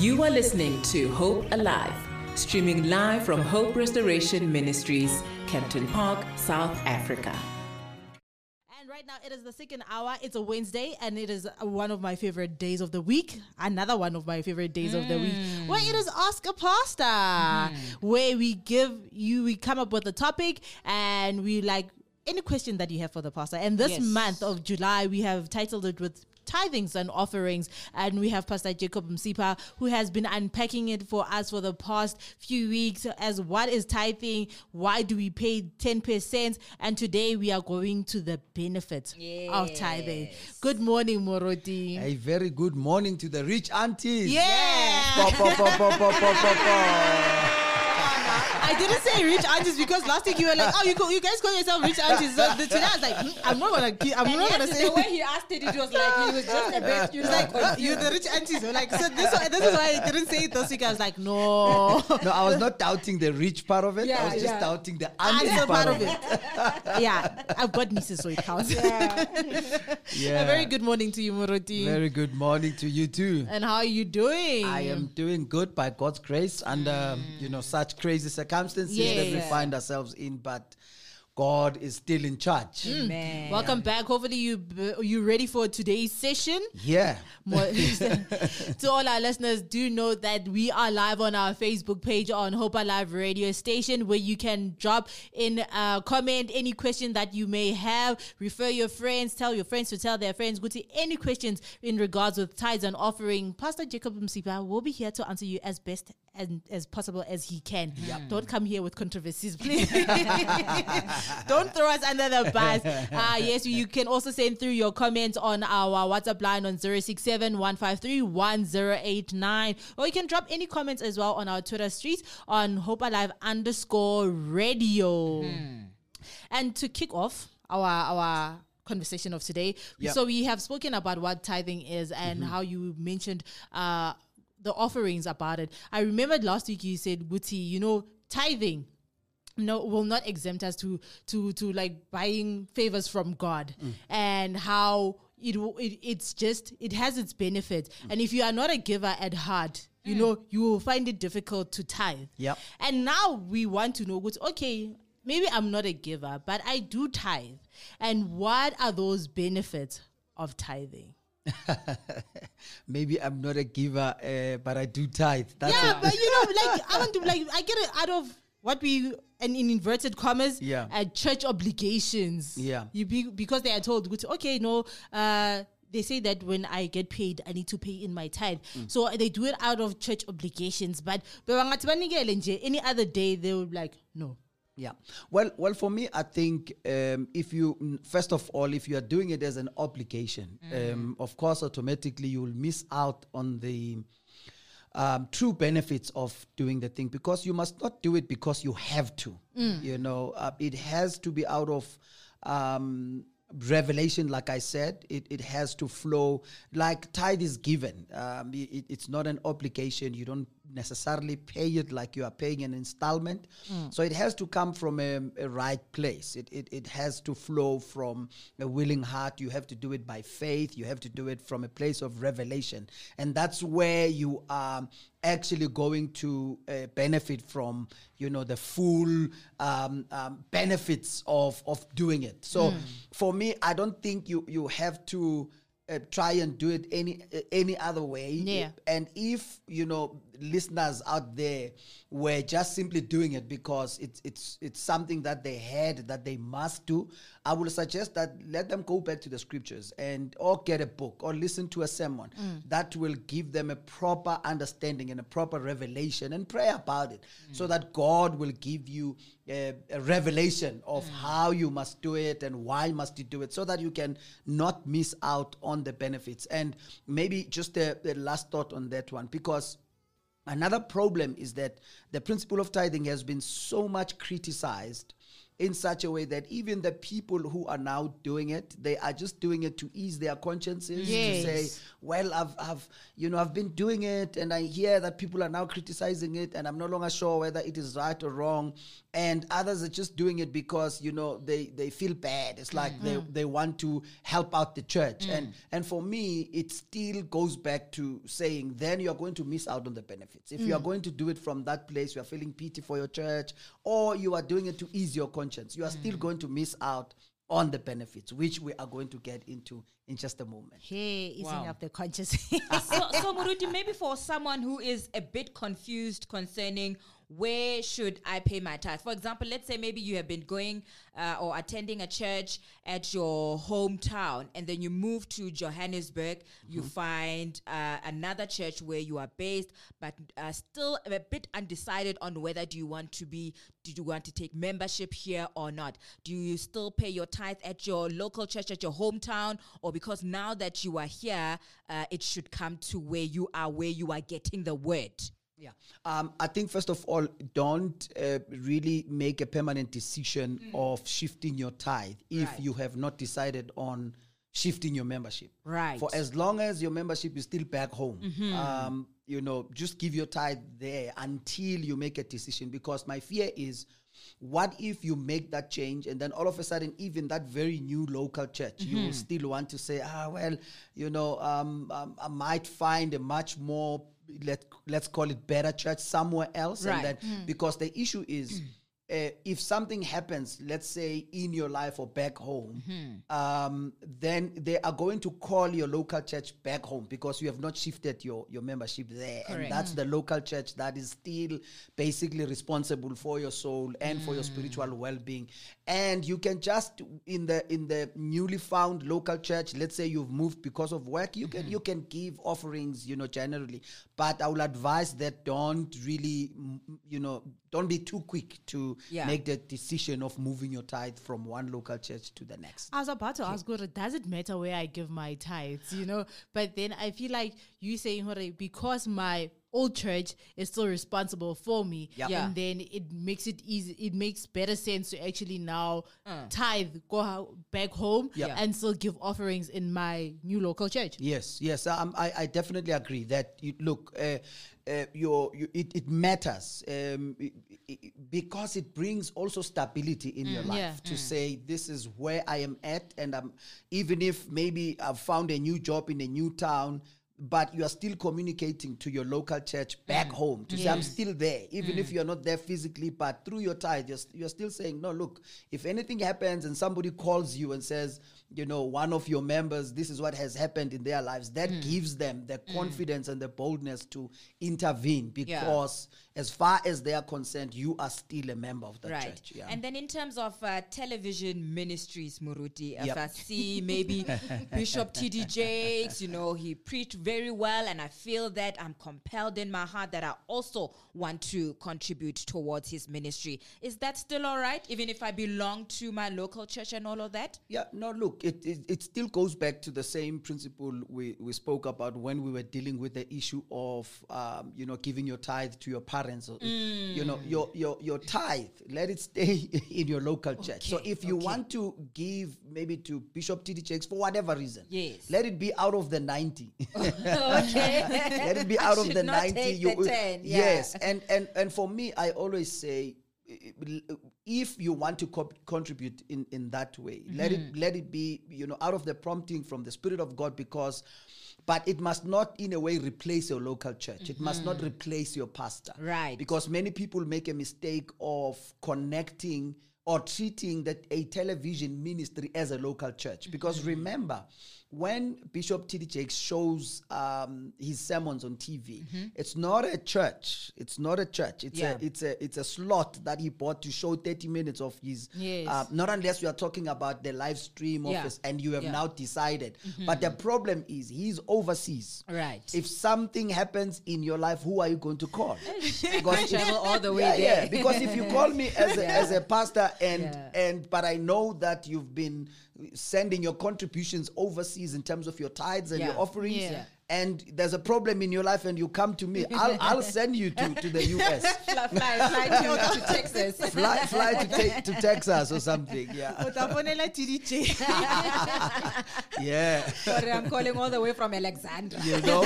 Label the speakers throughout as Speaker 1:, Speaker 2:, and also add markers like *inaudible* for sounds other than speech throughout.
Speaker 1: You are listening to Hope Alive, streaming live from Hope Restoration Ministries, Kempton Park, South Africa.
Speaker 2: And right now it is the second hour. It's a Wednesday, and it is one of my favorite days of the week. Another one of my favorite days of the week, mm. where it is Ask a Pastor, mm. where we give you, we come up with a topic, and we like any question that you have for the pastor. And this
Speaker 3: Yes.
Speaker 2: month of July, we have titled it with tithings and offerings. And we have pastor jacob msipa who has been unpacking it for us for the past few weeks as what is tithing why do we pay 10% and today we are going to the benefits of tithing. Good morning moroti.
Speaker 4: A very good morning to the rich aunties.
Speaker 2: yeah.
Speaker 4: Pop, pop, pop, pop, pop, pop, pop, pop.
Speaker 2: I didn't say rich aunties because last week you were like, oh, you, call, you guys call yourself rich aunties. So the, today I was like, hmm, I'm not gonna, keep, I'm not gonna say.
Speaker 3: the way he asked it, it was like he was just a bit, you know,
Speaker 2: It's like you the rich aunties. We're like, so this, this is why I didn't say it this week. I was like, no, *laughs*
Speaker 4: No, I was not doubting the rich part of it.
Speaker 3: Yeah, I
Speaker 4: was just
Speaker 3: yeah.
Speaker 4: doubting the
Speaker 2: I'm
Speaker 4: auntie part,
Speaker 2: part of it. yeah, *laughs* I've got nieces, so it counts.
Speaker 4: Yeah. *laughs*
Speaker 2: A very good morning to you, Moroti.
Speaker 4: Very good morning to you too.
Speaker 2: and how are you doing?
Speaker 4: I am doing good by God's grace under you know such crazy circumstances that we find ourselves in, but God is still in charge.
Speaker 2: Mm.
Speaker 3: man.
Speaker 2: Welcome back. Hopefully you b- you ready for today's session.
Speaker 4: Yeah.
Speaker 2: More- *laughs* *laughs* to all our listeners, do know that we are live on our Facebook page on Hope Alive Radio Station, where you can drop in a comment any question that you may have. Refer your friends, tell your friends to tell their friends. Go to any questions in regards with tithes and offering. Pastor Jacob Msipa will be here to answer you as best and as possible as he can. Don't come here with controversies, please. *laughs* Don't throw us under the bus. Uh, yes, you can also send through your comments on our WhatsApp line on 067 1089. Or you can drop any comments as well on our Twitter streets on Hope Alive underscore radio. And to kick off our our conversation of today,
Speaker 4: Yeah.
Speaker 2: so we have spoken about what tithing is and how you mentioned uh, the offerings about it. I remembered last week you said, Buti, you know, tithing no will not exempt us to to to like buying favors from God. Mm. And how it, it it's just it has its benefits. Mm. And if you are not a giver at heart you mm. know you will find it difficult to tithe.
Speaker 4: Yeah
Speaker 2: and now we want to know what's okay maybe I'm not a giver but I do tithe. And what are those benefits of tithing *laughs*
Speaker 4: Maybe I'm not a giver, uh, but I do tithe. That's
Speaker 2: yeah, but you know, like *laughs* I want to like I get it out of what we and in inverted commas,
Speaker 4: Yeah.
Speaker 2: uh, church obligations.
Speaker 4: Yeah.
Speaker 2: you be because they are told, okay, no, uh, they say that when I get paid, I need to pay in my tithe.
Speaker 4: Mm.
Speaker 2: So they do it out of church obligations. But but bangathi banikele nje, any other day they would be like no.
Speaker 4: Yeah. Well, well, for me, I think um, if you mm, first of all, if you are doing it as an obligation, um, of course, automatically you will miss out on the um, true benefits of doing the thing because you must not do it because you have to. You know, uh, it has to be out of. Um, revelation like i said it, it has to flow like tithe is given um, it, it's not an obligation you don't necessarily pay it like you are paying an installment. So it has to come from a, a right place. It, it, it has to flow from a willing heart. You have to do it by faith. You have to do it from a place of revelation. And that's where you are actually going to uh, benefit from you know the full um, um, benefits of of doing it. So for me i don't think you you have to uh, try and do it any uh, any other way.
Speaker 2: Yeah.
Speaker 4: and if you know listeners out there were just simply doing it because it's it's it's something that they had that they must do i will suggest that let them go back to the scriptures and or get a book or listen to a sermon mm. that will give them a proper understanding and a proper revelation and pray about it. Mm. So that god will give you a, a revelation of mm. how you must do it and why must you do it so that you can not miss out on the benefits. And maybe just a last thought on that one because Another problem is that the principle of tithing has been so much criticized in such a way that even the people who are now doing it, they are just doing it to ease their consciences to say, well, I've, I've, you know, I've been doing it, and I hear that people are now criticizing it, and I'm no longer sure whether it is right or wrong. And others are just doing it because you know they they feel bad. It's like mm. they mm. they want to help out the church, mm. and and for me, it still goes back to saying then you are going to miss out on the benefits if you are going to do it from that place. You are feeling pity for your church, or you are doing it to ease your conscience. You are still mm. going to miss out on the benefits, which we are going to get into in just a moment.
Speaker 2: Hey, easing
Speaker 3: Wow.
Speaker 2: up the conscious. *laughs*
Speaker 3: so, so *laughs* Muruti, maybe for someone who is a bit confused concerning where should I pay my tithe? For example, let's say maybe you have been going uh, or attending a church at your hometown, and then you move to Johannesburg. You find uh, another church where you are based, but uh, still a bit undecided on whether do you want to be, do you want to take membership here or not? Do you still pay your tithe at your local church at your hometown, or because now that you are here, uh, it should come to where you are, where you are getting the word?
Speaker 4: Yeah. Um, I think first of all, don't uh, really make a permanent decision of shifting your tithe if
Speaker 3: Right.
Speaker 4: you have not decided on shifting your membership.
Speaker 3: Right.
Speaker 4: For as long as your membership is still back home, um, you know, just give your tithe there until you make a decision. Because my fear is, what if you make that change and then all of a sudden, even that very new local church, you will still want to say, ah, well, you know, um, um, I might find a much more let let's call it better church somewhere else,
Speaker 3: Right.
Speaker 4: and then mm. because the issue is. Uh, if something happens, let's say in your life or back home, um, then they are going to call your local church back home because you have not shifted your, your membership there. And
Speaker 3: Correct.
Speaker 4: that's the local church that is still basically responsible for your soul and for your spiritual well-being. And you can just in the in the newly found local church, let's say you've moved because of work, you can you can give offerings, you know, generally. But I will advise that don't really, mm, you know, don't be too quick to
Speaker 3: Yeah.
Speaker 4: make the decision of moving your tithe from one local church to the next.
Speaker 2: I was about to ask, Gora, does it matter where I give my tithes? You know, but then I feel like you saying, Hore, because my old church is still responsible for me,
Speaker 4: Yep.
Speaker 3: Yeah.
Speaker 2: and then it makes it easy. It makes better sense to actually now tithe, go ho- back home,
Speaker 4: Yep.
Speaker 2: and still give offerings in my new local church.
Speaker 4: Yes, yes, um, I, I definitely agree that you, look, uh, uh, your, you, it, it matters um, i- i- i- because it brings also stability in your life
Speaker 2: Yeah.
Speaker 4: to say this is where I am at, and I'm even if maybe I've found a new job in a new town. But you are still communicating to your local church back mm. home to say, I'm still there, even if mm. you're not there physically, but through your tithe, you're, you're still saying, No, look, if anything happens and somebody calls you and says, you know, one of your members, this is what has happened in their lives, that mm. gives them the confidence and the boldness to intervene
Speaker 3: Yeah.
Speaker 4: As far as they are concerned, you are still a member of the
Speaker 3: right.
Speaker 4: church. Yeah.
Speaker 3: And then in terms of uh, television ministries, Muruti, if I see maybe *laughs* Bishop T.D. Jakes, you know, he preached very well, and I feel that I'm compelled in my heart that I also want to contribute towards his ministry. Is that still all right, even if I belong to my local church and all of that?
Speaker 4: Yeah, no, look, it, it, it still goes back to the same principle we, we spoke about when we were dealing with the issue of, um, you know, giving your tithe to your or- You know, mm. your, your, your tithe, let it stay *laughs* in your local church. So if you
Speaker 3: okay.
Speaker 4: want to give maybe to Bishop T.D. Jakes for whatever reason,
Speaker 3: Yes.
Speaker 4: let it be out of the 90. *laughs* *laughs*
Speaker 3: okay.
Speaker 4: let it be
Speaker 3: I
Speaker 4: out of the 90 you
Speaker 3: the 10, yeah.
Speaker 4: yes and and and for me i always say if you want to co- contribute in in that way let
Speaker 3: Mm-hmm.
Speaker 4: it let it be you know out of the prompting from the spirit of god because but it must not in a way replace your local church it must not replace your pastor
Speaker 3: Mm-hmm. Right.
Speaker 4: because many people make a mistake of connecting or treating that a television ministry as a local church because
Speaker 3: Mm-hmm.
Speaker 4: remember when bishop T.D. Jakes shows um, his sermons on tv it's not a church it's not a church it's
Speaker 3: Mm-hmm. Yeah.
Speaker 4: a it's a it's a slot that he bought to show 30 minutes of his
Speaker 2: Yes.
Speaker 4: uh, not unless we are talking about the live stream of
Speaker 3: Yeah.
Speaker 4: his and you have
Speaker 3: Yeah. Mm-hmm.
Speaker 4: now decided but the problem is he's overseas
Speaker 3: Right.
Speaker 4: if something happens in your life who are you going to call *laughs* because *laughs*
Speaker 3: travel all the way
Speaker 4: yeah,
Speaker 3: there.
Speaker 4: yeah, because if you call me as a, *laughs* as a pastor and and but I know that you've been sending your contributions overseas in terms of your tithes and your offerings,
Speaker 2: Yeah.
Speaker 4: and there's a problem in your life and you come to me, I'll, *laughs* I'll send you to, to the US. *laughs*
Speaker 3: fly, fly, fly to, to Texas.
Speaker 4: Fly, fly to, te- to Texas or something. Yeah. *laughs*
Speaker 2: O tla fonela TDJ.
Speaker 4: Yeah.
Speaker 3: Sorry, I'm calling all the way from Alexandria.
Speaker 4: You know?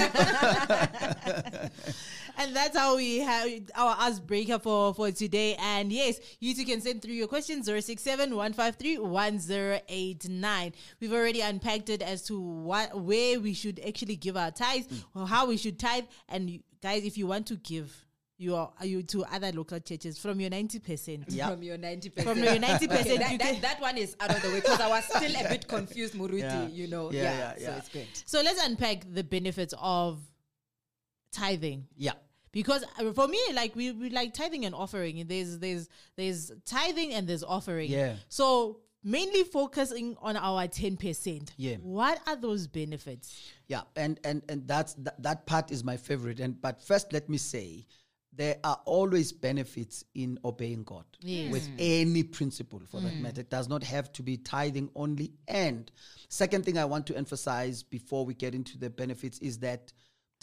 Speaker 2: And that's how we have our Ask Breaker for, for today. And yes, you too can send through your questions 067 153 1089. We've already unpacked it as to what where we should actually give our tithes, hmm. or how we should tithe. And you- guys, if you want to give your you to other local churches from your 90%.
Speaker 4: Yeah.
Speaker 3: From your 90%.
Speaker 2: From your 90%,
Speaker 3: Okay, that,
Speaker 2: can-
Speaker 3: that, that one is out of the way because I was still a bit confused, Muruti,
Speaker 4: Yeah.
Speaker 3: you know.
Speaker 4: Yeah,
Speaker 3: Yeah,
Speaker 4: yeah,
Speaker 3: so it's great.
Speaker 2: So let's unpack the benefits of tithing.
Speaker 4: Yeah.
Speaker 2: because uh, for me like we, we like tithing and offering there's there's there's tithing and there's offering
Speaker 4: Yeah.
Speaker 2: so mainly focusing on our 10%
Speaker 4: Yeah.
Speaker 2: what are those benefits
Speaker 4: Yeah, and and and that's that, that part is my favorite. And but first, let me say, there are always benefits in obeying God
Speaker 2: Yes.
Speaker 4: with any principle, for that matter. It does not have to be tithing only. And second thing I want to emphasize before we get into the benefits is that.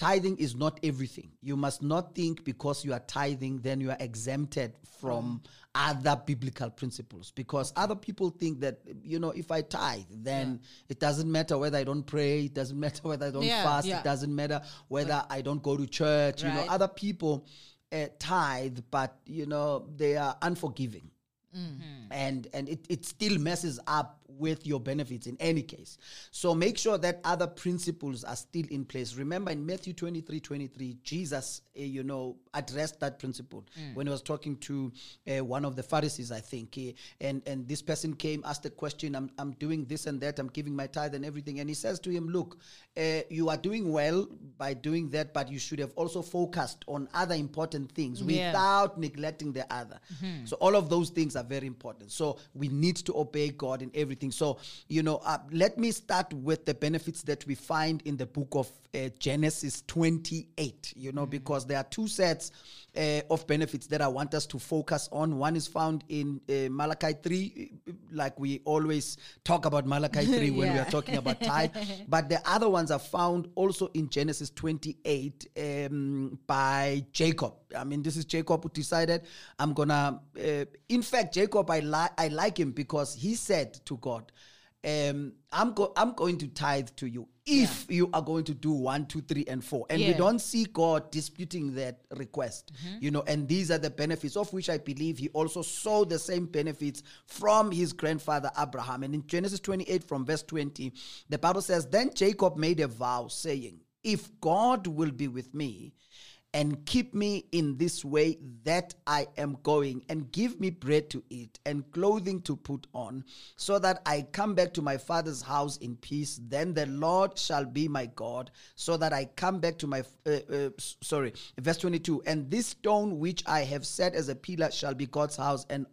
Speaker 4: Tithing is not everything. You must not think because you are tithing, then you are exempted from other biblical principles. Because other people think that, you know, if I tithe, then it doesn't matter whether I don't pray, it doesn't *laughs* matter whether I don't
Speaker 2: Yeah,
Speaker 4: fast,
Speaker 3: yeah.
Speaker 4: it doesn't matter whether I don't go to church. You know, other people uh, tithe, but, you know, they are unforgiving and and it, it still messes up with your benefits in any case. So make sure that other principles are still in place. Remember in matthew 23 23 jesus uh, you know addressed that principle when he was talking to uh, one of the pharisees i think eh, and and this person came asked a question I'm, I'm doing this and that i'm giving my tithe and everything. And he says to him look uh, you are doing well by doing that but you should have also focused on other important things
Speaker 2: Yeah.
Speaker 4: without neglecting the other. So all of those things are very important. So we need to obey god in everything so you know uh, let me start with the benefits that we find in the book of uh, genesis 28 you know because there are two sets uh, of benefits that I want us to focus on. One is found in uh, Malachi 3, uh, like we always talk about Malachi *laughs* 3 when we are talking about tithe. *laughs* but the other ones are found also in Genesis 28 um, by Jacob. I mean, this is Jacob who decided, I'm gonna. Uh, in fact, Jacob, I, li- I like him because he said to God, um, I'm, go- I'm going to tithe to you if you are going to do one, two, three, and four. And we don't see God disputing that request, mm-hmm. you know, and these are the benefits of which I believe he also saw the same benefits from his grandfather Abraham. And in Genesis 28, from verse 20, the Bible says, Then Jacob made a vow, saying, If God will be with me, and keep me in this way that I am going, and give me bread to eat and clothing to put on, so that I come back to my father's house in peace. Then the Lord shall be my God, so that I come back to my. Uh, uh, sorry, verse 22. And this stone which I have set as a pillar shall be God's house, and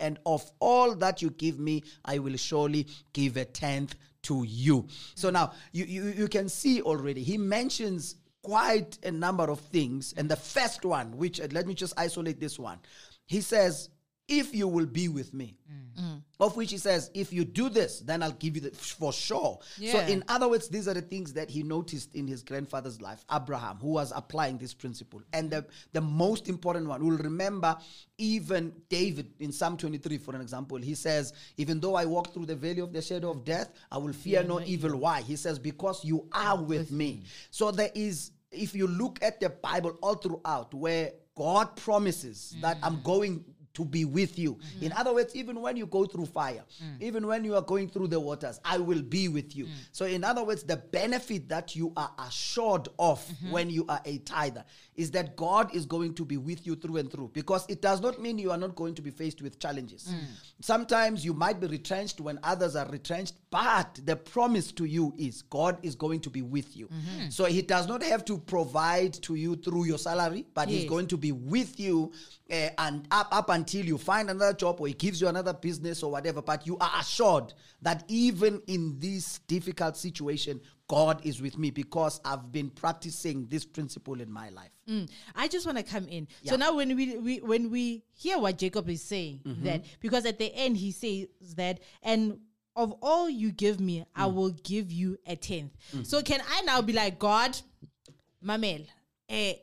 Speaker 4: and of all that you give me, I will surely give a tenth to you. So now you, you, you can see already, he mentions quite a number of things. And the first one, which uh, let me just isolate this one, he says, If you will be with me, mm. of which he says, If you do this, then I'll give you the for sure. So, in other words, these are the things that he noticed in his grandfather's life, Abraham, who was applying this principle. And the, the most important one, we'll remember even David in Psalm 23, for an example, he says, Even though I walk through the valley of the shadow of death, I will fear no evil. Why? He says, Because you are with me. So there is, if you look at the Bible all throughout, where God promises that I'm mm. going to be with you. Mm-hmm. In other words, even when you go through fire, mm. even when you are going through the waters, I will be with you. Mm. So, in other words, the benefit that you are assured of mm-hmm. when you are a tither is that God is going to be with you through and through because it does not mean you are not going to be faced with challenges. Mm. Sometimes you might be retrenched when others are retrenched, but the promise to you is God is going to be with you. Mm-hmm. So, He does not have to provide to you through your salary, but He's going to be with you uh, and up up until you find another job or he gives you another business or whatever but you are assured that even in this difficult situation god is with me because i've been practicing this principle in my life
Speaker 2: Mm. I just want to come in.
Speaker 4: Yeah.
Speaker 2: So now when we, we when we hear what Jacob is saying,
Speaker 4: Mm-hmm.
Speaker 2: that because at the end he says that and of all you give me, I
Speaker 4: Mm.
Speaker 2: will give you a tenth. So can I now be like, God, Mamel, eh,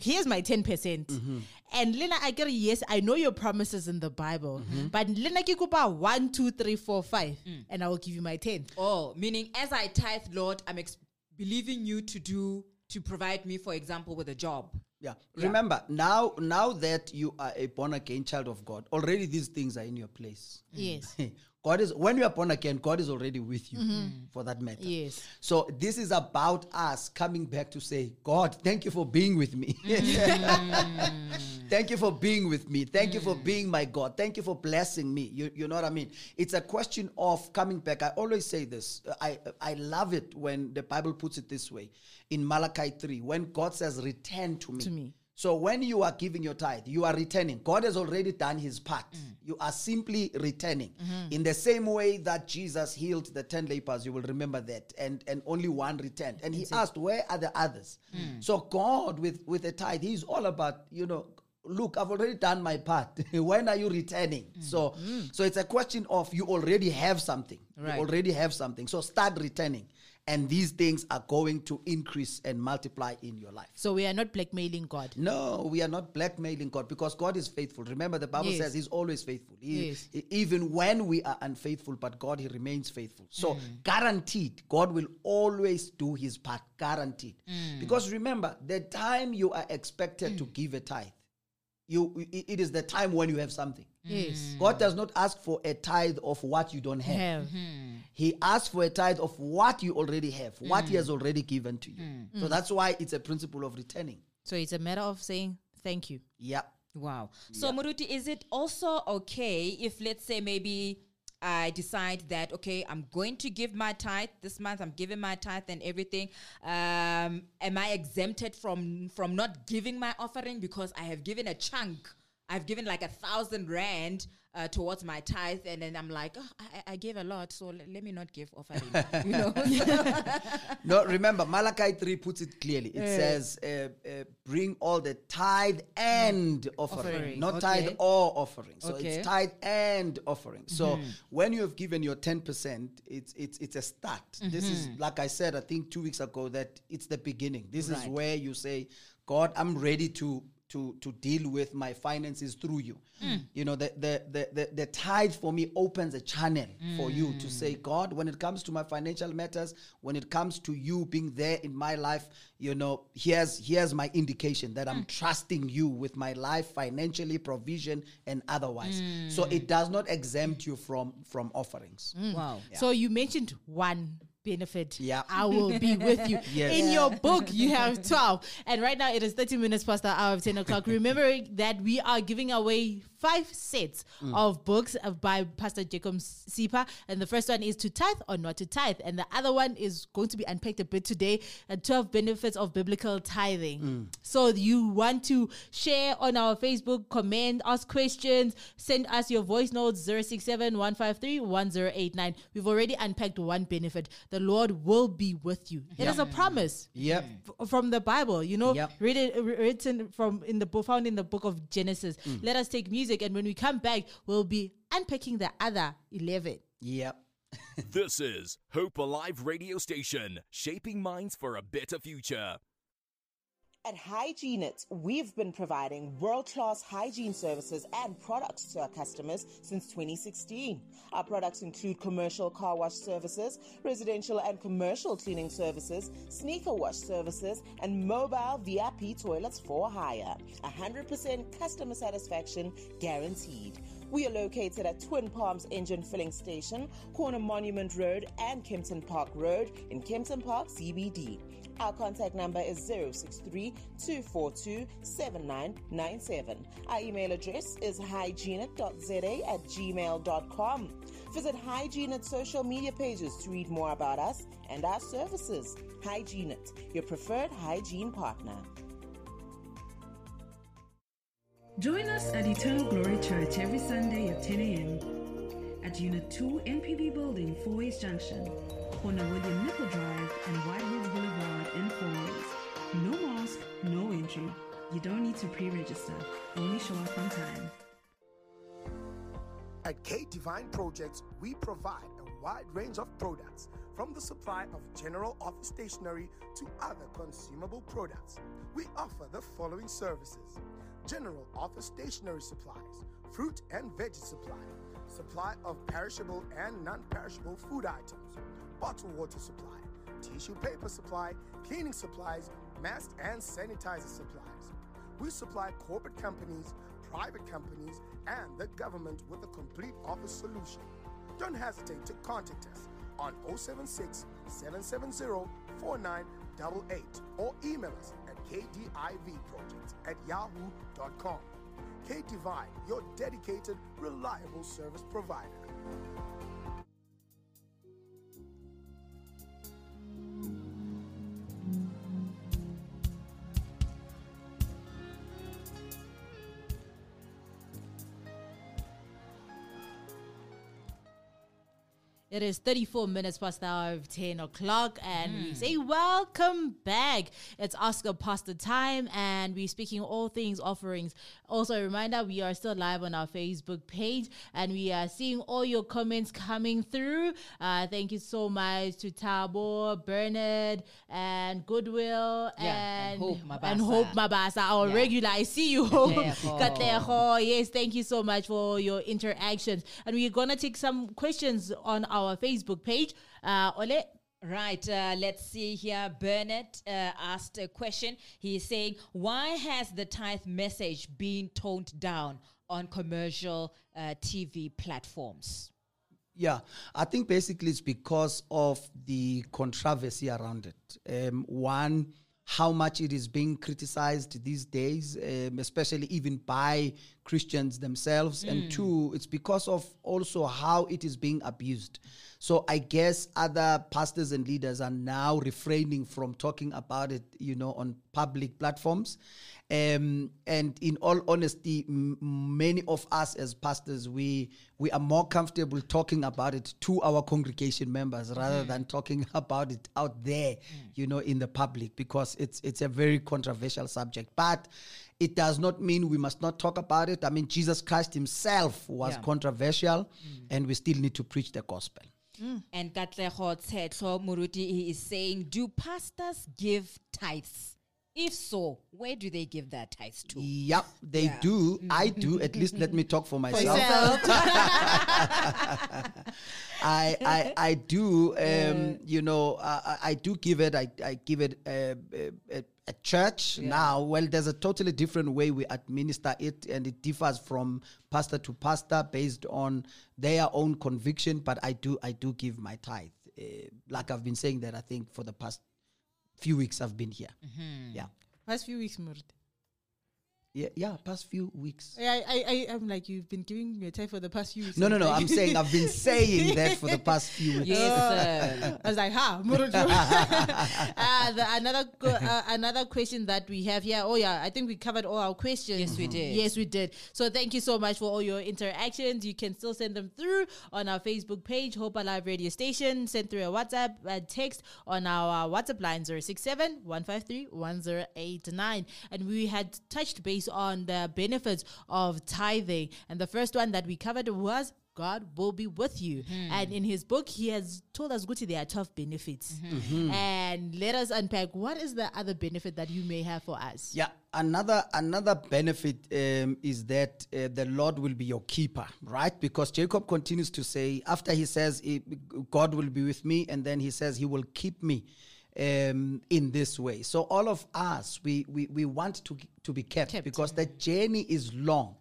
Speaker 2: here's my 10%. percent
Speaker 4: Mm-hmm.
Speaker 2: And Lena, I get yes, I know your promises in the Bible,
Speaker 4: Mm-hmm.
Speaker 2: but Lena kikupa one, two, three, four, five,
Speaker 4: Mm.
Speaker 2: and I will give you my 10th.
Speaker 3: Oh, meaning as I tithe, Lord, I'm ex- believing you to do to provide me, for example, with a job.
Speaker 4: Yeah. Remember, now now that you are a born again child of God, already these things are in your place.
Speaker 2: Yes. *laughs*
Speaker 4: God is when you are born again, God is already with you mm-hmm. for that matter.
Speaker 2: Yes.
Speaker 4: So this is about us coming back to say, God, thank you for being with me. Mm. *laughs* thank you for being with me. Thank you for mm. being my God. Thank you for blessing me. You, you know what I mean? It's a question of coming back. I always say this. I I love it when the Bible puts it this way in Malachi 3, when God says, Return to me.
Speaker 2: To me.
Speaker 4: So when you are giving your tithe, you are returning. God has already done his part. Mm. You are simply returning. Mm-hmm. In the same way that Jesus healed the 10 lepers, you will remember that. And and only one returned. And he asked, Where are the others? Mm. So God with, with a tithe, he's all about, you know, look, I've already done my part. *laughs* when are you returning? Mm. So so it's a question of you already have something.
Speaker 2: Right.
Speaker 4: You already have something. So start returning. And these things are going to increase and multiply in your life.
Speaker 2: So we are not blackmailing God.
Speaker 4: No, we are not blackmailing God because God is faithful. Remember, the Bible
Speaker 2: Yes.
Speaker 4: says He's always faithful. He-
Speaker 2: Yes.
Speaker 4: Even when we are unfaithful, but God, He remains faithful. So,
Speaker 2: Mm.
Speaker 4: guaranteed, God will always do His part. Guaranteed.
Speaker 2: Mm.
Speaker 4: Because remember, the time you are expected to give a tithe, you it is the time when you have something.
Speaker 2: Yes.
Speaker 4: God does not ask for a tithe of what you don't have.
Speaker 2: Have.
Speaker 4: He asks for a tithe of what you already have, what He has already given to you.
Speaker 2: Mm.
Speaker 4: So that's why it's a principle of returning.
Speaker 2: So it's a matter of saying thank you.
Speaker 4: Yeah.
Speaker 3: Wow. So, Muruti, is it also okay if, let's say, maybe I decide that, okay, I'm going to give my tithe this month, I'm giving my tithe and everything. Um, am I exempted from, from not giving my offering because I have given a chunk? I've given like a thousand rand uh, towards my tithe, and then I'm like, oh, I, I gave a lot, so le- let me not give offering. you know? *laughs*
Speaker 4: No, remember, Malachi 3 puts it clearly. It says, uh, uh, bring all the tithe and offering,
Speaker 2: Offering,
Speaker 4: not
Speaker 3: okay.
Speaker 4: tithe or offering. So
Speaker 3: Okay.
Speaker 4: it's tithe and offering. So when you have given your 10%, it's, it's, it's a start. This is, like I said, I think two weeks ago, that it's the beginning. This is where you say, God, I'm ready to. To, to deal with my finances through you, mm. you know the, the the the the tithe for me opens a channel for you to mm. say, God, when it comes to my financial matters, when it comes to you being there in my life, you know, here's here's my indication that I'm mm. trusting you with my life financially, provision, and otherwise. So it does not exempt you from from offerings.
Speaker 3: wow.
Speaker 2: So you mentioned one benefit.
Speaker 4: Yeah.
Speaker 2: I will be *laughs* with you.
Speaker 4: Yes.
Speaker 2: In your *laughs* book, you have 12. And right now it is 30 minutes past the hour of 10 o'clock. Remember that we are giving away five sets mm. of books by Pastor Jacob Msipa. And the first one is to tithe or not to tithe. And the other one is going to be unpacked a bit today. Uh, 12 benefits of biblical tithing. Mm. So you want to share on our Facebook, comment, ask questions, send us your voice notes 067 153 1089. We've already unpacked one benefit. The Lord will be with you. It is a promise
Speaker 4: Yep.
Speaker 2: f- from the Bible, you know,
Speaker 4: Yep.
Speaker 2: read it, written from in the book, found in the book of Genesis. Mm. Let us take music, and when we come back, we'll be unpacking the other 11.
Speaker 4: Yep. *laughs*
Speaker 5: This is Hope Alive Radio Station, shaping minds for a better future.
Speaker 6: At Hygienit, we've been providing world class hygiene services and products to our customers since 2016. Our products include commercial car wash services, residential and commercial cleaning services, sneaker wash services, and mobile VIP toilets for hire. 100% customer satisfaction guaranteed. We are located at Twin Palms Engine Filling Station, Corner Monument Road, and Kempton Park Road in Kempton Park CBD. Our contact number is 063 242 7997. Our email address is hygienit.za at gmail.com. Visit Hygienit social media pages to read more about us and our services. Hygienit, your preferred hygiene partner.
Speaker 7: Join us at Eternal Glory Church every Sunday at 10 a.m. at Unit 2 MPB Building, Fourways Junction, corner William Nicol Drive and Whitewood need to pre-register. Only show up on time.
Speaker 8: At K Divine Projects, we provide a wide range of products, from the supply of general office stationery to other consumable products. We offer the following services general office stationery supplies, fruit and veggie supply, supply of perishable and non perishable food items, bottled water supply, tissue paper supply, cleaning supplies, mask and sanitizer supplies. We supply corporate companies, private companies, and the government with a complete office solution. Don't hesitate to contact us on 076 770 4988 or email us at kdivproject at yahoo.com. K Divine, your dedicated, reliable service provider.
Speaker 2: It is 34 minutes past the hour of 10 o'clock, and we say welcome back. It's Ask a Pastor time, and we're speaking all things offerings. Also, a reminder we are still live on our Facebook page, and we are seeing all your comments coming through. Uh, thank you so much to Tabo, Bernard, and Goodwill,
Speaker 3: Yeah, and
Speaker 2: and,
Speaker 3: Hope Mabasa.
Speaker 2: and Hope Mabasa, our
Speaker 3: Yeah.
Speaker 2: regular. I see you.
Speaker 3: Katlego. *laughs*
Speaker 2: Yes, thank you so much for your interactions. And we're going to take some questions on our Facebook page. Uh, Ole,
Speaker 3: Right, uh, let's see here. Bernard uh, asked a question. He's saying, Why has the tithe message been toned down on commercial uh, TV platforms?
Speaker 4: Yeah, I think basically it's because of the controversy around it. Um, one, how much it is being criticized these days, um, especially even by Christians themselves. And hmm. two, it's because of also how it is being abused. So I guess other pastors and leaders are now refraining from talking about it, you know, on public platforms. Um, and in all honesty, m- many of us as pastors, we we are more comfortable talking about it to our congregation members rather hmm. than talking *laughs* about it out there, hmm. you know, in the public because it's it's a very controversial subject. But it does not mean we must not talk about it. I mean, Jesus Christ Himself was
Speaker 3: Yeah.
Speaker 4: controversial, mm. and we still need to preach the gospel. Mm.
Speaker 3: And Katleho Tsetlo Muruti he is saying, Do pastors give tithes? If so, where do they give their tithes to?
Speaker 4: Yep, they do. I do. At least let me talk for myself. *laughs* *laughs* I, I I do um you know I, I- do give it I, I give it uh, uh, a church now well there's a totally different way we administer it and it differs from pastor to pastor based on their own conviction but I do I do give my tithe uh, like I've been saying that I think for the past few weeks I've been here. Mm-hmm. Yeah.
Speaker 2: First few weeks, Murd.
Speaker 4: Yeah yeah past few weeks
Speaker 2: I, I, I, I'm like, you've been giving me a time for the past few weeks.
Speaker 4: no no no I'm saying I've been *laughs* saying that for the past few weeks
Speaker 3: Yes, sir.
Speaker 2: I was like, ha, Muruju. *laughs* *laughs* uh, the, another go- uh, another question that we have here. Oh yeah, I think we covered all our questions.
Speaker 3: Yes, we did.
Speaker 2: Yes, we did. So thank you so much for all your interactions. You can still send them through on our Facebook page, Hope Alive Radio Station. Send through a WhatsApp uh, text on our WhatsApp line 067 153 1089. And we had touched base on the benefits of tithing. And the first one that we covered was God will be with you. And in his book, he has told us, Guti, there are 12 benefits. And let us unpack what is the other benefit that you may have for us?
Speaker 4: Yeah, another another benefit um, is that uh, the Lord will be your keeper, right? Because Jacob continues to say after he says God will be with me, and then he says He will keep me um, in this way. So all of us, we we, we want to to be kept,
Speaker 2: Kept.
Speaker 4: because the journey is long.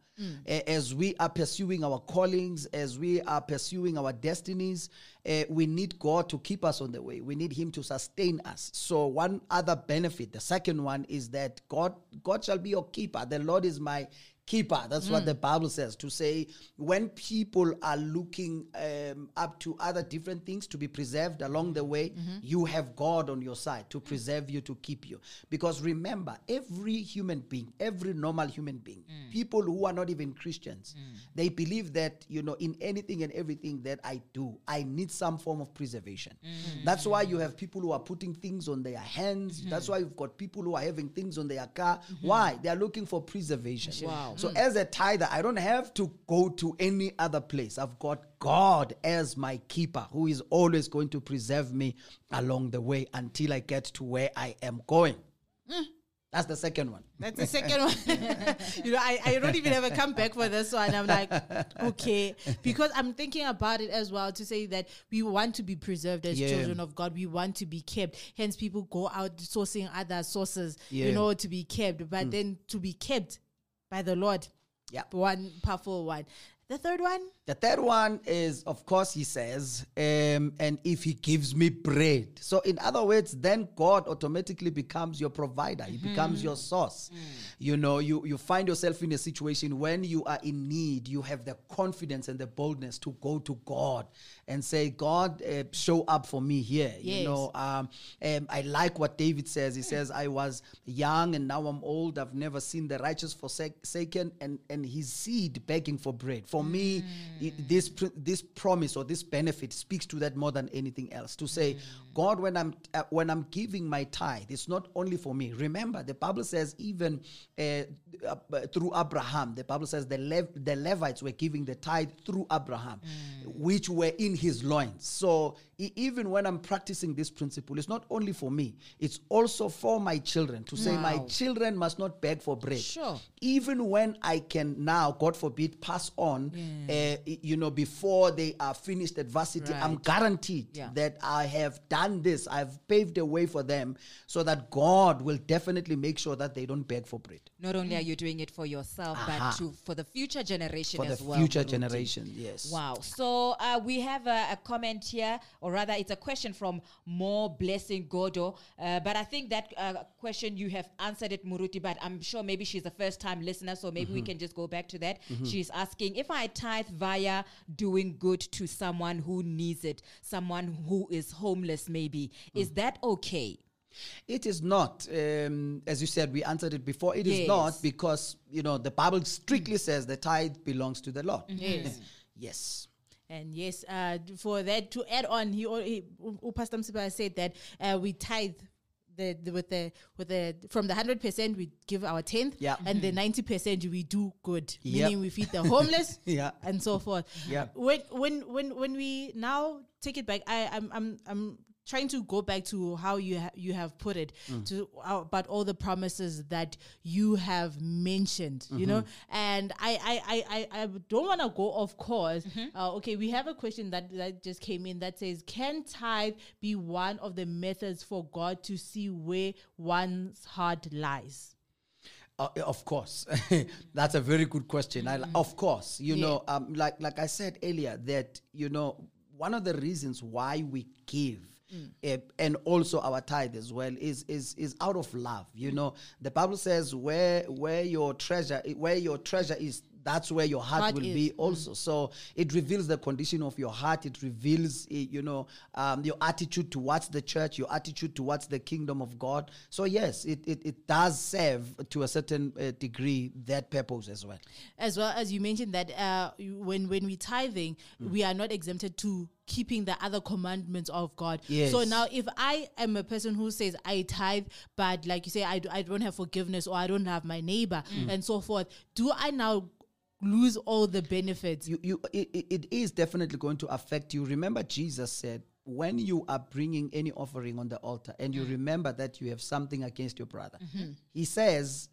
Speaker 4: A- As we are pursuing our callings, as we are pursuing our destinies, uh, we need God to keep us on the way. We need Him to sustain us. So one other benefit, the second one, is that God God shall be your keeper. The Lord is my keeper. That's what mm. the Bible says. To say when people are looking um, up to other different things to be preserved along the way, mm-hmm. you have God on your side to preserve you, to keep you. Because remember, every human being, every normal human being, mm. people who are not even Christians, mm. they believe that you know in anything and everything that I do, I need some form of preservation. That's why you have people who are putting things on their hands. That's mm-hmm. why you've got people who are having things on their car. Mm-hmm. Why? They are looking for preservation.
Speaker 3: Wow.
Speaker 4: So hmm. as a tither, I don't have to go to any other place. I've got God as my keeper, who is always going to preserve me along the way until I get to where I am going. Hmm. That's the second one.
Speaker 2: That's the second one. *laughs* you know, I, I don't even have a comeback for this one. I'm like, okay. Because I'm thinking about it as well to say that we want to be preserved as
Speaker 4: Yeah.
Speaker 2: children of God. We want to be kept. Hence, people go out sourcing other sources,
Speaker 4: Yeah.
Speaker 2: you know, to be kept. But hmm. then to be kept by the Lord.
Speaker 4: Yeah.
Speaker 2: One powerful one. The third one?
Speaker 4: The third one is, of course, he says, um, and if he gives me bread. So, in other words, then God automatically becomes your provider. He becomes your source. You know, you, you find yourself in a situation when you are in need, you have the confidence and the boldness to go to God and say, God, uh, show up for me here.
Speaker 2: Yes.
Speaker 4: You know, um, um, I like what David says. He says, I was young and now I'm old. I've never seen the righteous forsaken and, and his seed begging for bread. For me, it, this, this promise or this benefit speaks to that more than anything else. To say, God, when I'm, uh, when I'm giving my tithe, it's not only for me. Remember, the Bible says, even uh, uh, through Abraham, the Bible says the, Lev- the Levites were giving the tithe through Abraham, which were in his loins. So even when I'm practicing this principle, it's not only for me, it's also for my children to say, my children must not beg for bread.
Speaker 3: Sure.
Speaker 4: Even when I can now, God forbid, pass on, uh, you know, before they are finished at varsity, I'm guaranteed
Speaker 3: Yeah.
Speaker 4: that I have done this. I've paved a way for them so that God will definitely make sure that they don't beg for bread.
Speaker 3: Not only are you doing it for yourself,
Speaker 4: Aha.
Speaker 3: but to for the future generation
Speaker 4: For the
Speaker 3: as well.
Speaker 4: future generation, yes.
Speaker 3: Wow. So uh, we have a, a comment here, or rather, it's a question from More Blessing Godo. Uh, but I think that uh, question you have answered it, Muruti. But I'm sure maybe she's a first time listener, so maybe we
Speaker 4: Mm-hmm.
Speaker 3: can just go back to that. She's asking if I tithe via doing good to someone who needs it, someone who is homeless, maybe, is
Speaker 4: Mm.
Speaker 3: that okay?
Speaker 4: It is not, um, as you said, we answered it before. It is not because you know the Bible strictly says the tithe belongs to the Lord.
Speaker 2: Yes. *laughs*
Speaker 4: yes.
Speaker 2: And yes, uh, for that to add on, he, al- he U- U- Pastor Msipa said that uh, we tithe the, the with the with the from the hundred percent we give our tenth,
Speaker 4: Yeah.
Speaker 2: and the mm-hmm. ninety percent we do good,
Speaker 4: Yep.
Speaker 2: meaning we feed the homeless, *laughs*
Speaker 4: Yeah.
Speaker 2: and so forth.
Speaker 4: Yeah.
Speaker 2: When when when when we now take it back, I I'm I'm I'm trying to go back to how you ha- you have put it to uh, about all the promises that you have mentioned you know? And I I I I, I don't want to go off course. Uh, okay we have a question that that just came in that says can tithe be one of the methods for God to see where one's heart lies?
Speaker 4: Uh, of course, *laughs* that's a very good question. I, li- of course, you
Speaker 2: Yeah.
Speaker 4: know, um, like like I said earlier, that you know, one of the reasons why we give. Eh, and also our tithe as well is is is out of love you know. The bible says where where your treasure where your treasure is that's where your heart,
Speaker 2: Heart
Speaker 4: will
Speaker 2: is,
Speaker 4: be also. So it reveals the condition of your heart. It reveals eh, you know um, your attitude towards the church your attitude towards the kingdom of god. So yes it it, it does serve to a certain uh, degree that purpose as well.
Speaker 2: As well as you mentioned that uh, when when we tithing,
Speaker 4: Mm.
Speaker 2: we are not exempted to keeping the other commandments of God. So now, if I am a person who says I tithe, but like you say, I, do, I don't have forgiveness or I don't have my neighbor
Speaker 4: Mm.
Speaker 2: and so forth, do I now lose all the benefits?
Speaker 4: you you it, it- it is definitely going to affect you. Remember jesus said when you are bringing any offering on the altar and you remember that you have something against your brother mm-hmm. he says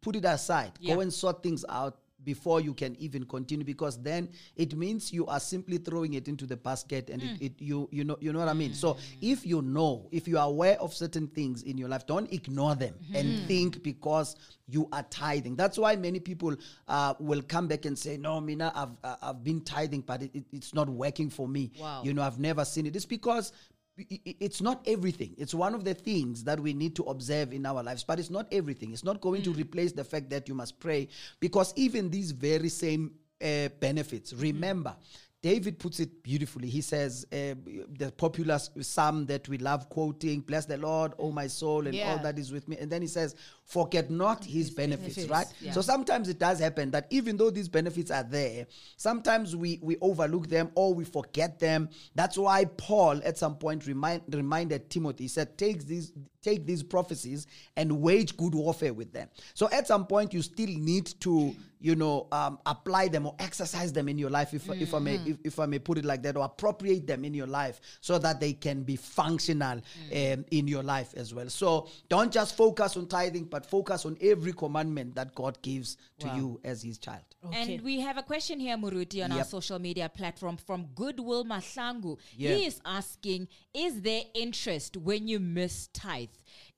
Speaker 4: put it aside. Go and sort things out before you can even continue because then it means you are simply throwing it into the basket and it, it you you know you know what i mean? So if you know if you are aware of certain things in your life don't ignore them and think because you are tithing. That's why many people uh, will come back and say no mina i've uh, i've been tithing but it, it- it's not working for me.
Speaker 3: Wow.
Speaker 4: you know i've never seen it. It's because it's not everything. It's one of the things that we need to observe in our lives, but it's not everything. It's not going to replace the fact that you must pray because even these very same uh, benefits, remember, David puts it beautifully. He says, uh, the popular psalm that we love quoting, Bless the Lord, O my soul, and all that is with me. And then he says, Forget not his, benefits,
Speaker 2: benefits,
Speaker 4: right?
Speaker 2: yeah.
Speaker 4: So sometimes it does happen that even though these benefits are there, sometimes we, we overlook them or we forget them. That's why Paul at some point remind, reminded Timothy, he said, Take these, take these prophecies and wage good warfare with them. So at some point, you still need to, you know, um, apply them or exercise them in your life, if, if I may, if, if I may put it like that, or appropriate them in your life so that they can be functional um, in your life as well. So don't just focus on tithing, but focus on every commandment that God gives to you as His child.
Speaker 3: And we have a question here, Muruti, on our social media platform from Goodwill Maslangu.
Speaker 4: Yeah.
Speaker 3: He is asking, is there interest when you miss tithe?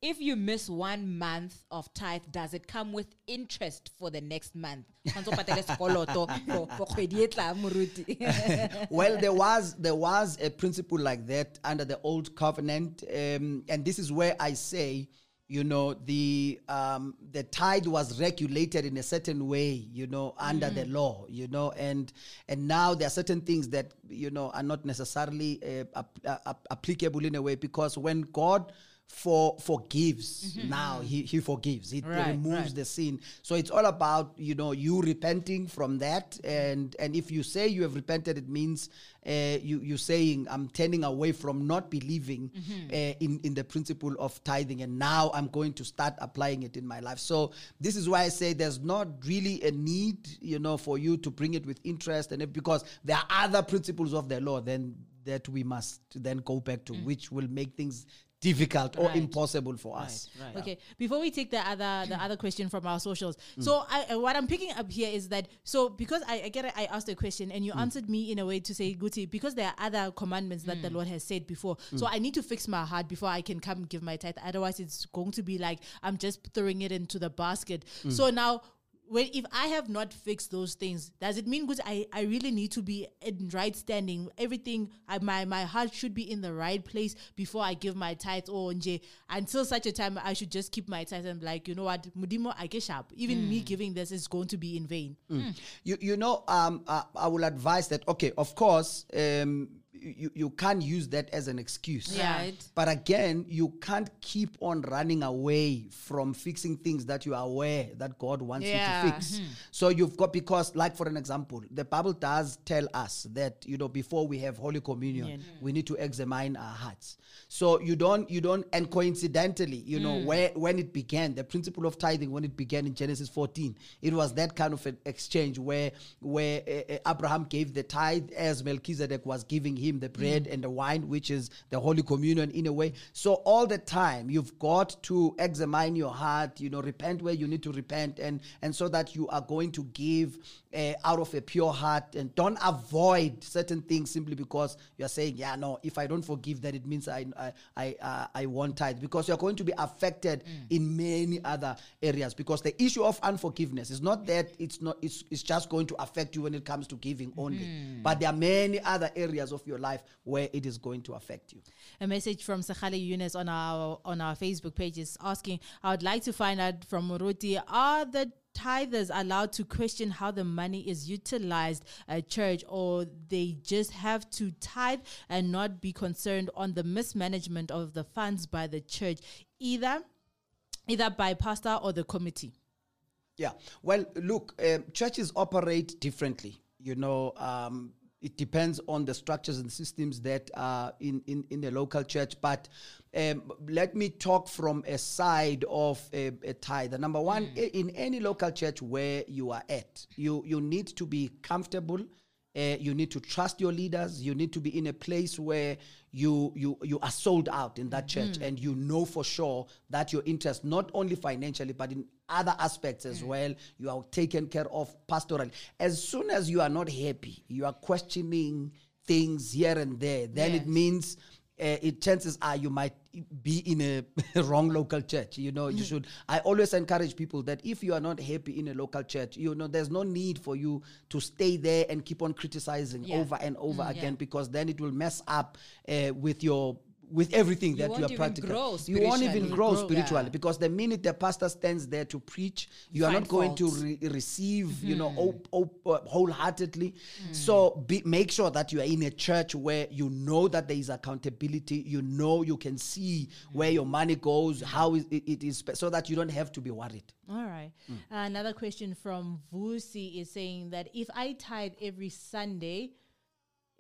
Speaker 3: If you miss one month of tithe, does it come with interest for the next month? Kgantse o patele sekoloto *laughs* for- for kgwedi tlang, Moruti. *laughs*
Speaker 4: well, there was there was a principle like that under the old covenant, um, and this is where I say, you know, the um, the tide was regulated in a certain way, you know, under the law, you know, and and now there are certain things that you know are not necessarily uh, ap- uh, ap- applicable in a way because when God for forgives. Now he, he forgives. He
Speaker 3: Right,
Speaker 4: removes
Speaker 3: right.
Speaker 4: the sin. So it's all about you know you repenting from that. And and if you say you have repented it means uh, you you saying i'm turning away from not believing uh, in in the principle of tithing and now i'm going to start applying it in my life. So this is why i say there's not really a need you know for you to bring it with interest and it, because there are other principles of the law then that we must then go back to which will make things difficult or
Speaker 2: Right.
Speaker 4: impossible for us
Speaker 2: Okay, before we take the other the other question from our socials,
Speaker 4: Mm.
Speaker 2: so I, uh, what I'm picking up here is that so because I, I get it, I asked a question and you
Speaker 4: Mm.
Speaker 2: answered me in a way to say Guti because there are other commandments that the Lord has said before,
Speaker 4: Mm.
Speaker 2: so I need to fix my heart before I can come give my tithe. Otherwise, it's going to be like I'm just throwing it into the basket.
Speaker 4: Mm.
Speaker 2: So now. When, if I have not fixed those things, does it mean good? I, I really need to be in right standing. Everything, I, my my heart should be in the right place before I give my tithe or nje. Until such a time, I should just keep my tithe and like, you know what, mudimo I get sharp. Even me giving this is going to be in vain.
Speaker 4: You you know, um, uh, I will advise that. Okay, of course, um, you you can't use that as an excuse.
Speaker 2: Yeah.
Speaker 3: Right.
Speaker 4: But again, you can't keep on running away from fixing things that you are aware that God wants
Speaker 2: Yeah.
Speaker 4: you to fix. Hmm. So you've got because, like for an example, the Bible does tell us that you know before we have Holy Communion,
Speaker 2: Yeah.
Speaker 4: we need to examine our hearts. So you don't you don't and coincidentally, you know hmm. where when it began, the principle of tithing when it began in Genesis 14, it was that kind of an exchange where where uh, Abraham gave the tithe as Melchizedek was giving him the bread and the wine, which is the Holy Communion in a way. So all the time you've got to examine your heart, you know, repent where you need to repent, and and so that you are going to give uh, out of a pure heart, and don't avoid certain things simply because you are saying, yeah, no, if I don't forgive, that it means I I I, uh, I want tithe. Because you are going to be affected in many other areas because the issue of unforgiveness is not that it's not it's, it's just going to affect you when it comes to giving only, but there are many other areas of your life where it is going to affect you.
Speaker 2: A message from Sakhale Yunus on our on our Facebook page is asking, I would like to find out from Muruti, are the tithers allowed to question how the money is utilized at church or they just have to tithe and not be concerned on the mismanagement of the funds by the church either either by pastor or the committee
Speaker 4: Yeah. Well, look, um, churches operate differently. You know, um, it depends on the structures and systems that are in, in, in a local church. But um, let me talk from a side of a, a tithe. Number one, i- in any local church where you are at, you, you need to be comfortable. Uh, you need to trust your leaders. You need to be in a place where you you you are sold out in that church, and you know for sure that your interest, not only financially but in other aspects as well, you are taken care of pastorally. As soon as you are not happy, you are questioning things here and there. Then it means uh, it chances are you might be in a *laughs* wrong local church you know you should i always encourage people that if you are not happy in a local church you know there's no need for you to stay there and keep on criticizing
Speaker 2: Yeah.
Speaker 4: over and over again because then it will mess up uh, with your with everything that you are practicing you won't even grow spiritually
Speaker 3: yeah.
Speaker 4: because the minute the pastor stands there to preach you are not going to re- receive you know
Speaker 3: Hmm.
Speaker 4: op- op- uh, wholeheartedly so be, make sure that you are in a church where you know that there is accountability you know you can see where your money goes how is it, it is so that you don't have to be worried
Speaker 2: All right.
Speaker 4: Mm.
Speaker 2: Another question from Vusi is saying that if I tithe every Sunday,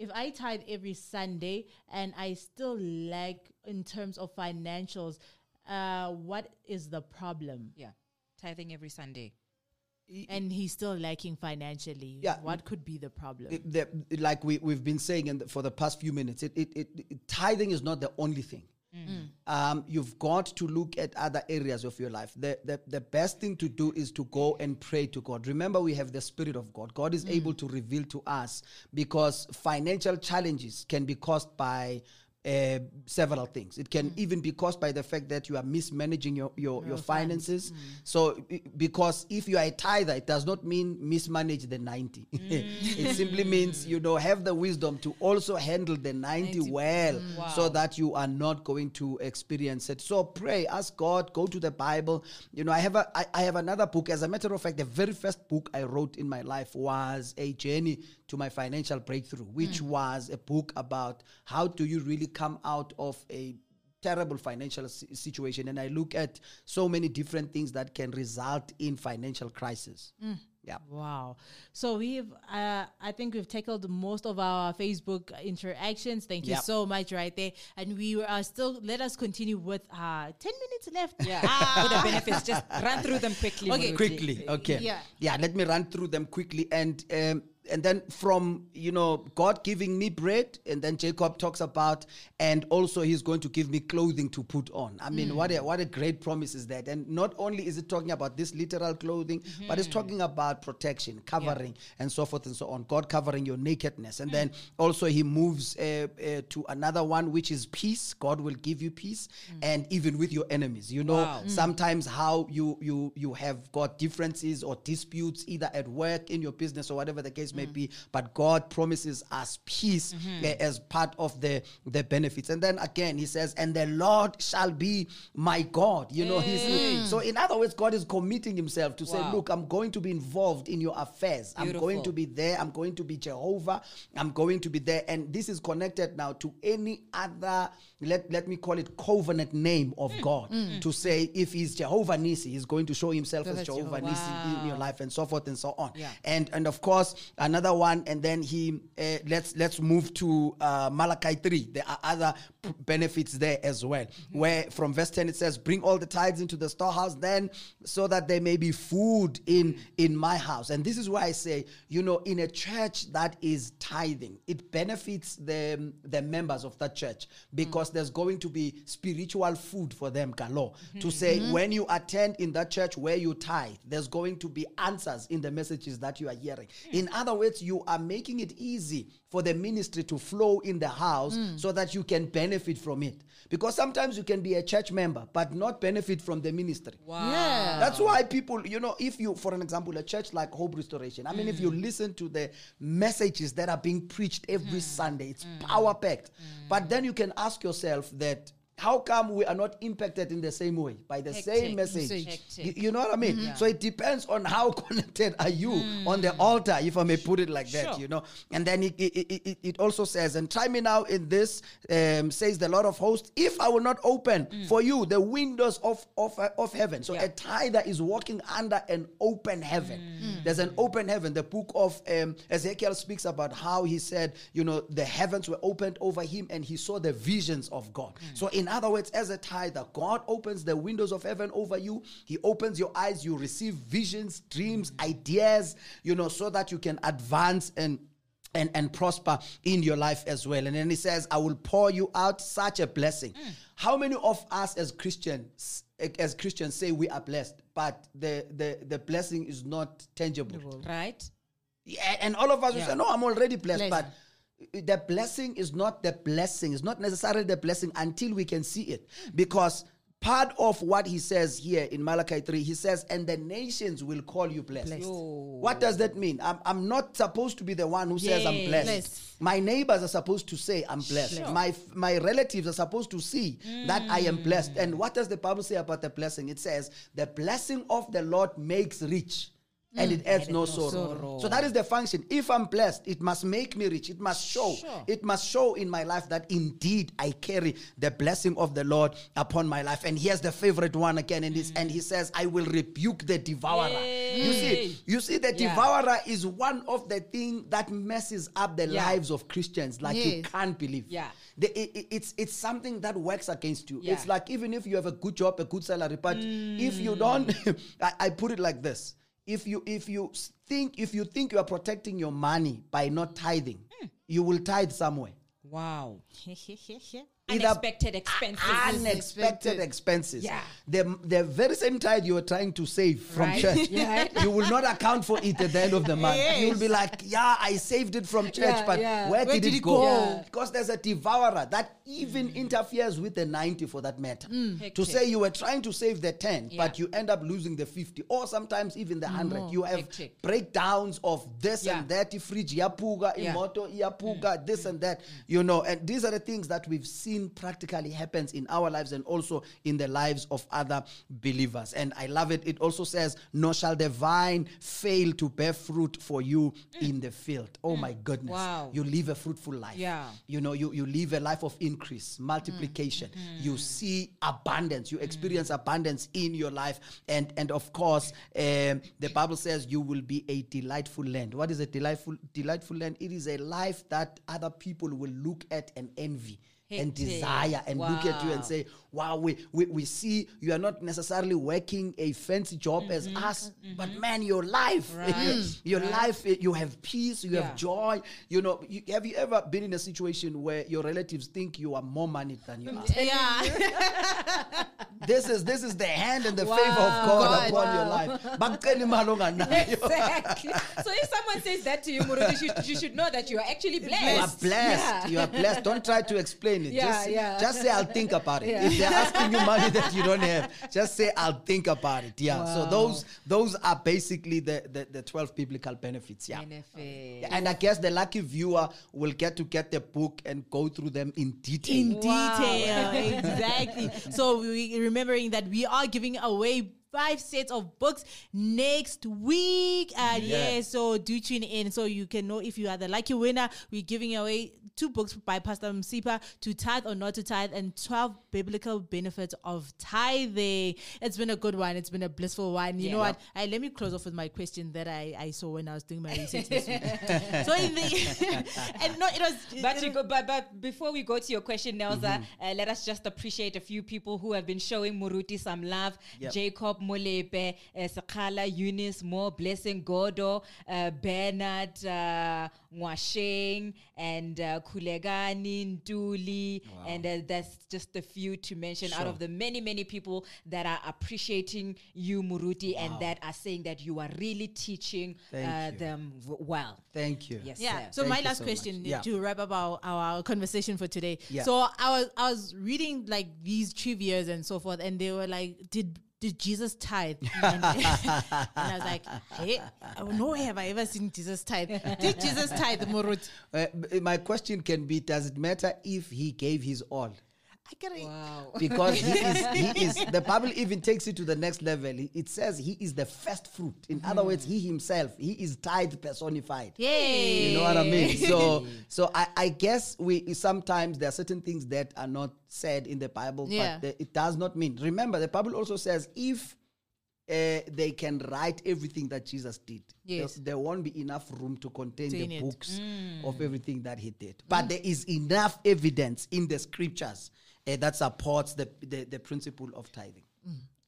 Speaker 2: if I tithe every Sunday and I still lack in terms of financials, uh, what is the problem?
Speaker 3: Yeah. Tithing every Sunday.
Speaker 2: And he's still lacking financially.
Speaker 4: Yeah.
Speaker 2: What could be the problem?
Speaker 4: It- the, like we, we've been saying in the, for the past few minutes, it, it, it, it- tithing is not the only thing. Um, you've got to look at other areas of your life. The, the, the best thing to do is to go and pray to God. Remember, we have the Spirit of God. God is able to reveal to us because financial challenges can be caused by uh, several things. It can mm. even be caused by the fact that you are mismanaging your, your, your finances. Mm. So, because if you are a tither, it does not mean mismanage the 90. *laughs* it mm. simply means, you know, have the wisdom to also handle the 90, well so that you are not going to experience it. So pray, ask God, go to the Bible. You know, I have a I, I have another book. As a matter of fact, the very first book I wrote in my life was a journey to my financial breakthrough, which was a book about how do you really come out of a terrible financial si- situation and i look at so many different things that can result in financial crisis yeah
Speaker 2: Wow. So we've, uh, I think we've tackled most of our Facebook interactions. Thank you
Speaker 4: Yep.
Speaker 2: so much right there. And we are still, let us continue with uh, 10 minutes left.
Speaker 3: Yeah. *laughs* For the benefits, just run through them quickly.
Speaker 2: Okay.
Speaker 4: Quickly okay
Speaker 2: Yeah.
Speaker 4: yeah let me run through them quickly and um and then from you know god giving me bread and then jacob talks about and also he's going to give me clothing to put on. I mean what a mm. what a great promise is that. And not only is it talking about this literal clothing but it's mm. talking about protection covering and so forth and so on. God covering your nakedness. And mm. then also he moves uh, uh, to another one which is peace. God will give you peace and even with your enemies. You know
Speaker 3: Wow.
Speaker 4: sometimes how you you you have got differences or disputes either at work in your business or whatever the case may be but god promises us peace eh, as part of the the benefits. And then again he says and the lord shall be my god. You know he's so in other words god is committing himself to say look i'm going to be involved in your affairs. I'm going to be there. I'm going to be jehovah. I'm going to be there. And this is connected now to any other let let me call it covenant name of god. To say if he's jehovah nissi he's going to show himself as
Speaker 2: Jehovah.
Speaker 4: jehovah. Nissi in your life and so forth and so on.
Speaker 3: Yeah.
Speaker 4: and and of course another one and then he uh, let's let's move to uh, malachi 3 there are other p- benefits there as well. Where from verse 10 it says bring all the tithes into the storehouse then so that there may be food in in my house. And this is why i say you know in a church that is tithing it benefits the the members of that church because there's going to be spiritual food for them galore to say when you attend in that church where you tithe there's going to be answers in the messages that you are hearing. In other words you are making it easy for the ministry to flow in the house hmm. so that you can benefit from it. Because sometimes you can be a church member but not benefit from the ministry.
Speaker 2: Yeah.
Speaker 4: that's why people, you know, if you, for an example, a church like Hope Restoration, I mean, if you hmm. listen to the messages that are being preached every hmm. Sunday, it's power packed. But then you can ask yourself that. How come we are not impacted in the same way by the same message?
Speaker 3: Hectic.
Speaker 4: You, you know what I mean? So it depends on how *laughs* connected are you on the altar, if I may put it like that.
Speaker 3: Sure.
Speaker 4: You know, and then it, it, it, it- it also says, "And try me now in this," um, says the Lord of Hosts, "if I will not open for you the windows of of, uh, of heaven." So
Speaker 3: Yeah.
Speaker 4: a tither is walking under an open heaven. There's an open heaven. The book of um, Ezekiel speaks about how he said, you know, the heavens were opened over him and he saw the visions of God. So, in other words, as a tither, God opens the windows of heaven over you. He opens your eyes, you receive visions, dreams, mm. ideas, you know, so that you can advance and and, and prosper in your life as well. And then he says, I will pour you out such a blessing. Mm. How many of us as Christians as Christians say we are blessed, but the the, the blessing is not tangible?
Speaker 3: Right?
Speaker 4: Yeah, and all of us will
Speaker 3: Yeah.
Speaker 4: say, No, I'm already blessed,
Speaker 2: Blessed.
Speaker 4: but the blessing is not the blessing, it's not necessarily the blessing until we can see it. Because part of what he says here in Malachi 3, he says, And the nations will call you blessed. What does that mean? I'm, I'm not supposed to be the one who says I'm blessed.
Speaker 2: Blessed.
Speaker 4: My neighbors are supposed to say I'm blessed. My my relatives are supposed to see that I am blessed. Mm. And what does the Bible say about the blessing? It says, "The blessing of the Lord makes rich." Mm. And it adds no sorrow. So that is the function. If I'm blessed, it must make me rich. It must show. It must show in my life that indeed I carry the blessing of the Lord upon my life. And here's the favorite one again. And, this, mm. and he says, I will rebuke the devourer. You see, you see, the
Speaker 3: Yeah.
Speaker 4: devourer is one of the things that messes up the
Speaker 3: Yeah.
Speaker 4: lives of Christians like you can't believe.
Speaker 3: Yeah.
Speaker 4: The- it- it- it's it's something that works against you.
Speaker 3: Yeah.
Speaker 4: It's like even if you have a good job, a good salary, but if you mm. don't, *laughs* I, I put it like this: if you if you think if you think you are protecting your money by not tithing, you will tithe somewhere.
Speaker 3: Wow. *laughs*
Speaker 4: Either
Speaker 3: Unexpected expenses.
Speaker 4: Unexpected expenses.
Speaker 3: Yeah.
Speaker 4: The, the very same tithe you are trying to save from
Speaker 3: Right.
Speaker 4: church, *laughs*
Speaker 3: Right.
Speaker 4: you will not account for it at the end of the month.
Speaker 2: Yes.
Speaker 4: You'll be like, yeah, I saved it from church,
Speaker 3: Yeah,
Speaker 4: but
Speaker 3: yeah.
Speaker 4: where,
Speaker 2: Where
Speaker 4: did,
Speaker 2: did
Speaker 4: it
Speaker 2: it
Speaker 4: go?
Speaker 2: go? Yeah.
Speaker 4: Because there's a devourer that even interferes with the 90 for that matter. Mm.
Speaker 3: To
Speaker 4: say you were trying to save the 10,
Speaker 3: Yeah.
Speaker 4: but you end up losing the 50, or sometimes even the 100. Mm-hmm. You have
Speaker 3: Hectic.
Speaker 4: breakdowns of this
Speaker 3: Yeah.
Speaker 4: and that, fridge yapuga,
Speaker 3: Yeah.
Speaker 4: imoto yapuga, mm. this mm. and that, you know, and these are the things that we've seen practically happens in our lives and also in the lives of other believers. And I love it. It also says, Nor shall the vine fail to bear fruit for you in the field. Oh my mm. goodness.
Speaker 3: Wow.
Speaker 4: You live a fruitful life.
Speaker 3: Yeah.
Speaker 4: You know, you, you live a life of increase, multiplication. Mm. Mm. You see abundance. You experience abundance in your life. And and of course, um, the Bible says you will be a delightful land. What is a delightful delightful land? It is a life that other people will look at and envy. And desire and look at you and say, Wow, we, we, we see you are not necessarily working a fancy job as
Speaker 3: Mm-hmm.
Speaker 4: us, but man, your life, *laughs* your life, eh, you have peace, you
Speaker 3: Yeah.
Speaker 4: have joy. You know, you, have you ever been in a situation where your relatives think you are more money than you are? *laughs*
Speaker 2: Yeah. *laughs*
Speaker 4: this is this is the hand and the favor of God, upon your life. Baceni imali onganayo.
Speaker 3: Exactly. so if someone says that to you, Muruti, you should, you should know that you are actually blessed.
Speaker 4: You are blessed.
Speaker 3: Yeah.
Speaker 4: You are blessed. Don't try to explain it.
Speaker 3: Yeah,
Speaker 4: just,
Speaker 3: yeah.
Speaker 4: just say, I'll think about it. *laughs*
Speaker 3: Yeah.
Speaker 4: If they're asking you money that you don't have, just say, I'll think about it. Yeah. So those those are basically the, the, the 12 biblical benefits. Yeah.
Speaker 3: Benefit.
Speaker 4: Yeah, And I guess the lucky viewer will get to get the book and go through them in detail.
Speaker 2: in detail. *laughs* exactly. So we remembering that we are giving away five sets of books next week. And yeah. so do tune in so you can know if you are the lucky winner. We're giving away two books by Pastor Msipa to tithe or not to tithe and 12 biblical benefits of tithing. It's been a good one. It's been a blissful one. You
Speaker 3: Yeah.
Speaker 2: know what? I, let me close off with my question that I, I saw when I was doing my research this week. *laughs* so in the *laughs* and no, it was
Speaker 3: But,
Speaker 2: it
Speaker 3: you
Speaker 2: was-
Speaker 3: go, but but before we go to your question, Nelza,
Speaker 4: Mm-hmm.
Speaker 3: uh, let us just appreciate a few people who have been showing Muruti some love.
Speaker 4: Yep.
Speaker 3: Jacob Molepe, uh, Sakala, Eunice, More Blessing, Godo, uh, Bernard, uh, Mwasheng, and uh, Kulegani, Nduli, and uh, that's just a few to mention out of the many many people that are appreciating you, Muruti, and that are saying that you are really teaching uh, them w- well.
Speaker 4: Thank you.
Speaker 3: Yes.
Speaker 2: Yeah.
Speaker 3: sir.
Speaker 2: So
Speaker 4: Thank
Speaker 2: my last
Speaker 4: so
Speaker 2: question
Speaker 4: Yeah.
Speaker 2: to wrap up our, our conversation for today.
Speaker 4: Yeah.
Speaker 2: So I was I was reading like these trivia's and so forth, and they were like, did did Jesus tithe? *laughs* and, *laughs* and I was like, hey, no way have I ever seen Jesus tithe. Did Jesus tithe, Murut?
Speaker 4: Uh, my question can be Does it matter if he gave his all?
Speaker 2: I get it.
Speaker 3: Wow. *laughs*
Speaker 4: because he is he *laughs* is the bible even takes it to the next level It- says he is the first fruit in other words he himself he is tithe personified
Speaker 2: Yay.
Speaker 4: you know what i mean so so i i guess we sometimes there are certain things that are not said in the bible
Speaker 2: Yeah.
Speaker 4: but the- it does not mean remember the bible also says if uh, they can write everything that Jesus did.
Speaker 2: Yes.
Speaker 4: There, there won't be enough room to contain the
Speaker 2: it.
Speaker 4: books of everything that he did. But there is enough evidence in the scriptures uh, that supports the, the, the principle of tithing.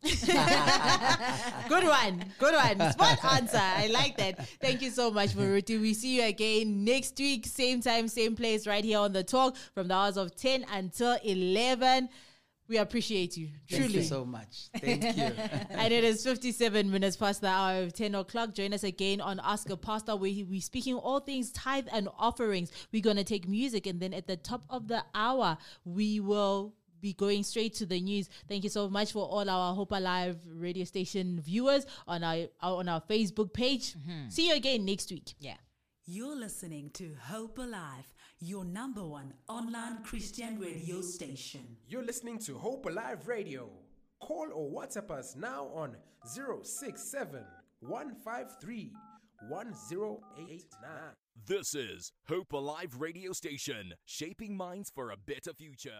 Speaker 4: *laughs*
Speaker 2: Good one. Good one. Spot answer. I like that. Thank you so much, Maruti. We see you again next week, same time, same place, right here on the talk from the hours of 10 until 11. We appreciate you.
Speaker 4: Thank
Speaker 2: Truly.
Speaker 4: you so much. Thank you. *laughs*
Speaker 2: and it is 57 minutes past the hour of 10 o'clock. Join us again on Ask a Pastor, where we're speaking all things tithe and offerings. We're going to take music, and then at the top of the hour, we will be going straight to the news. Thank you so much for all our Hope Alive radio station viewers on our on our Facebook page. Mm-hmm. See you again next week.
Speaker 3: Yeah.
Speaker 9: You're listening to Hope Alive, your number one online Christian radio station.
Speaker 10: You're listening to Hope Alive Radio. Call or WhatsApp us now on 067
Speaker 8: 153 1089.
Speaker 5: This is Hope Alive Radio Station, shaping minds for a better future.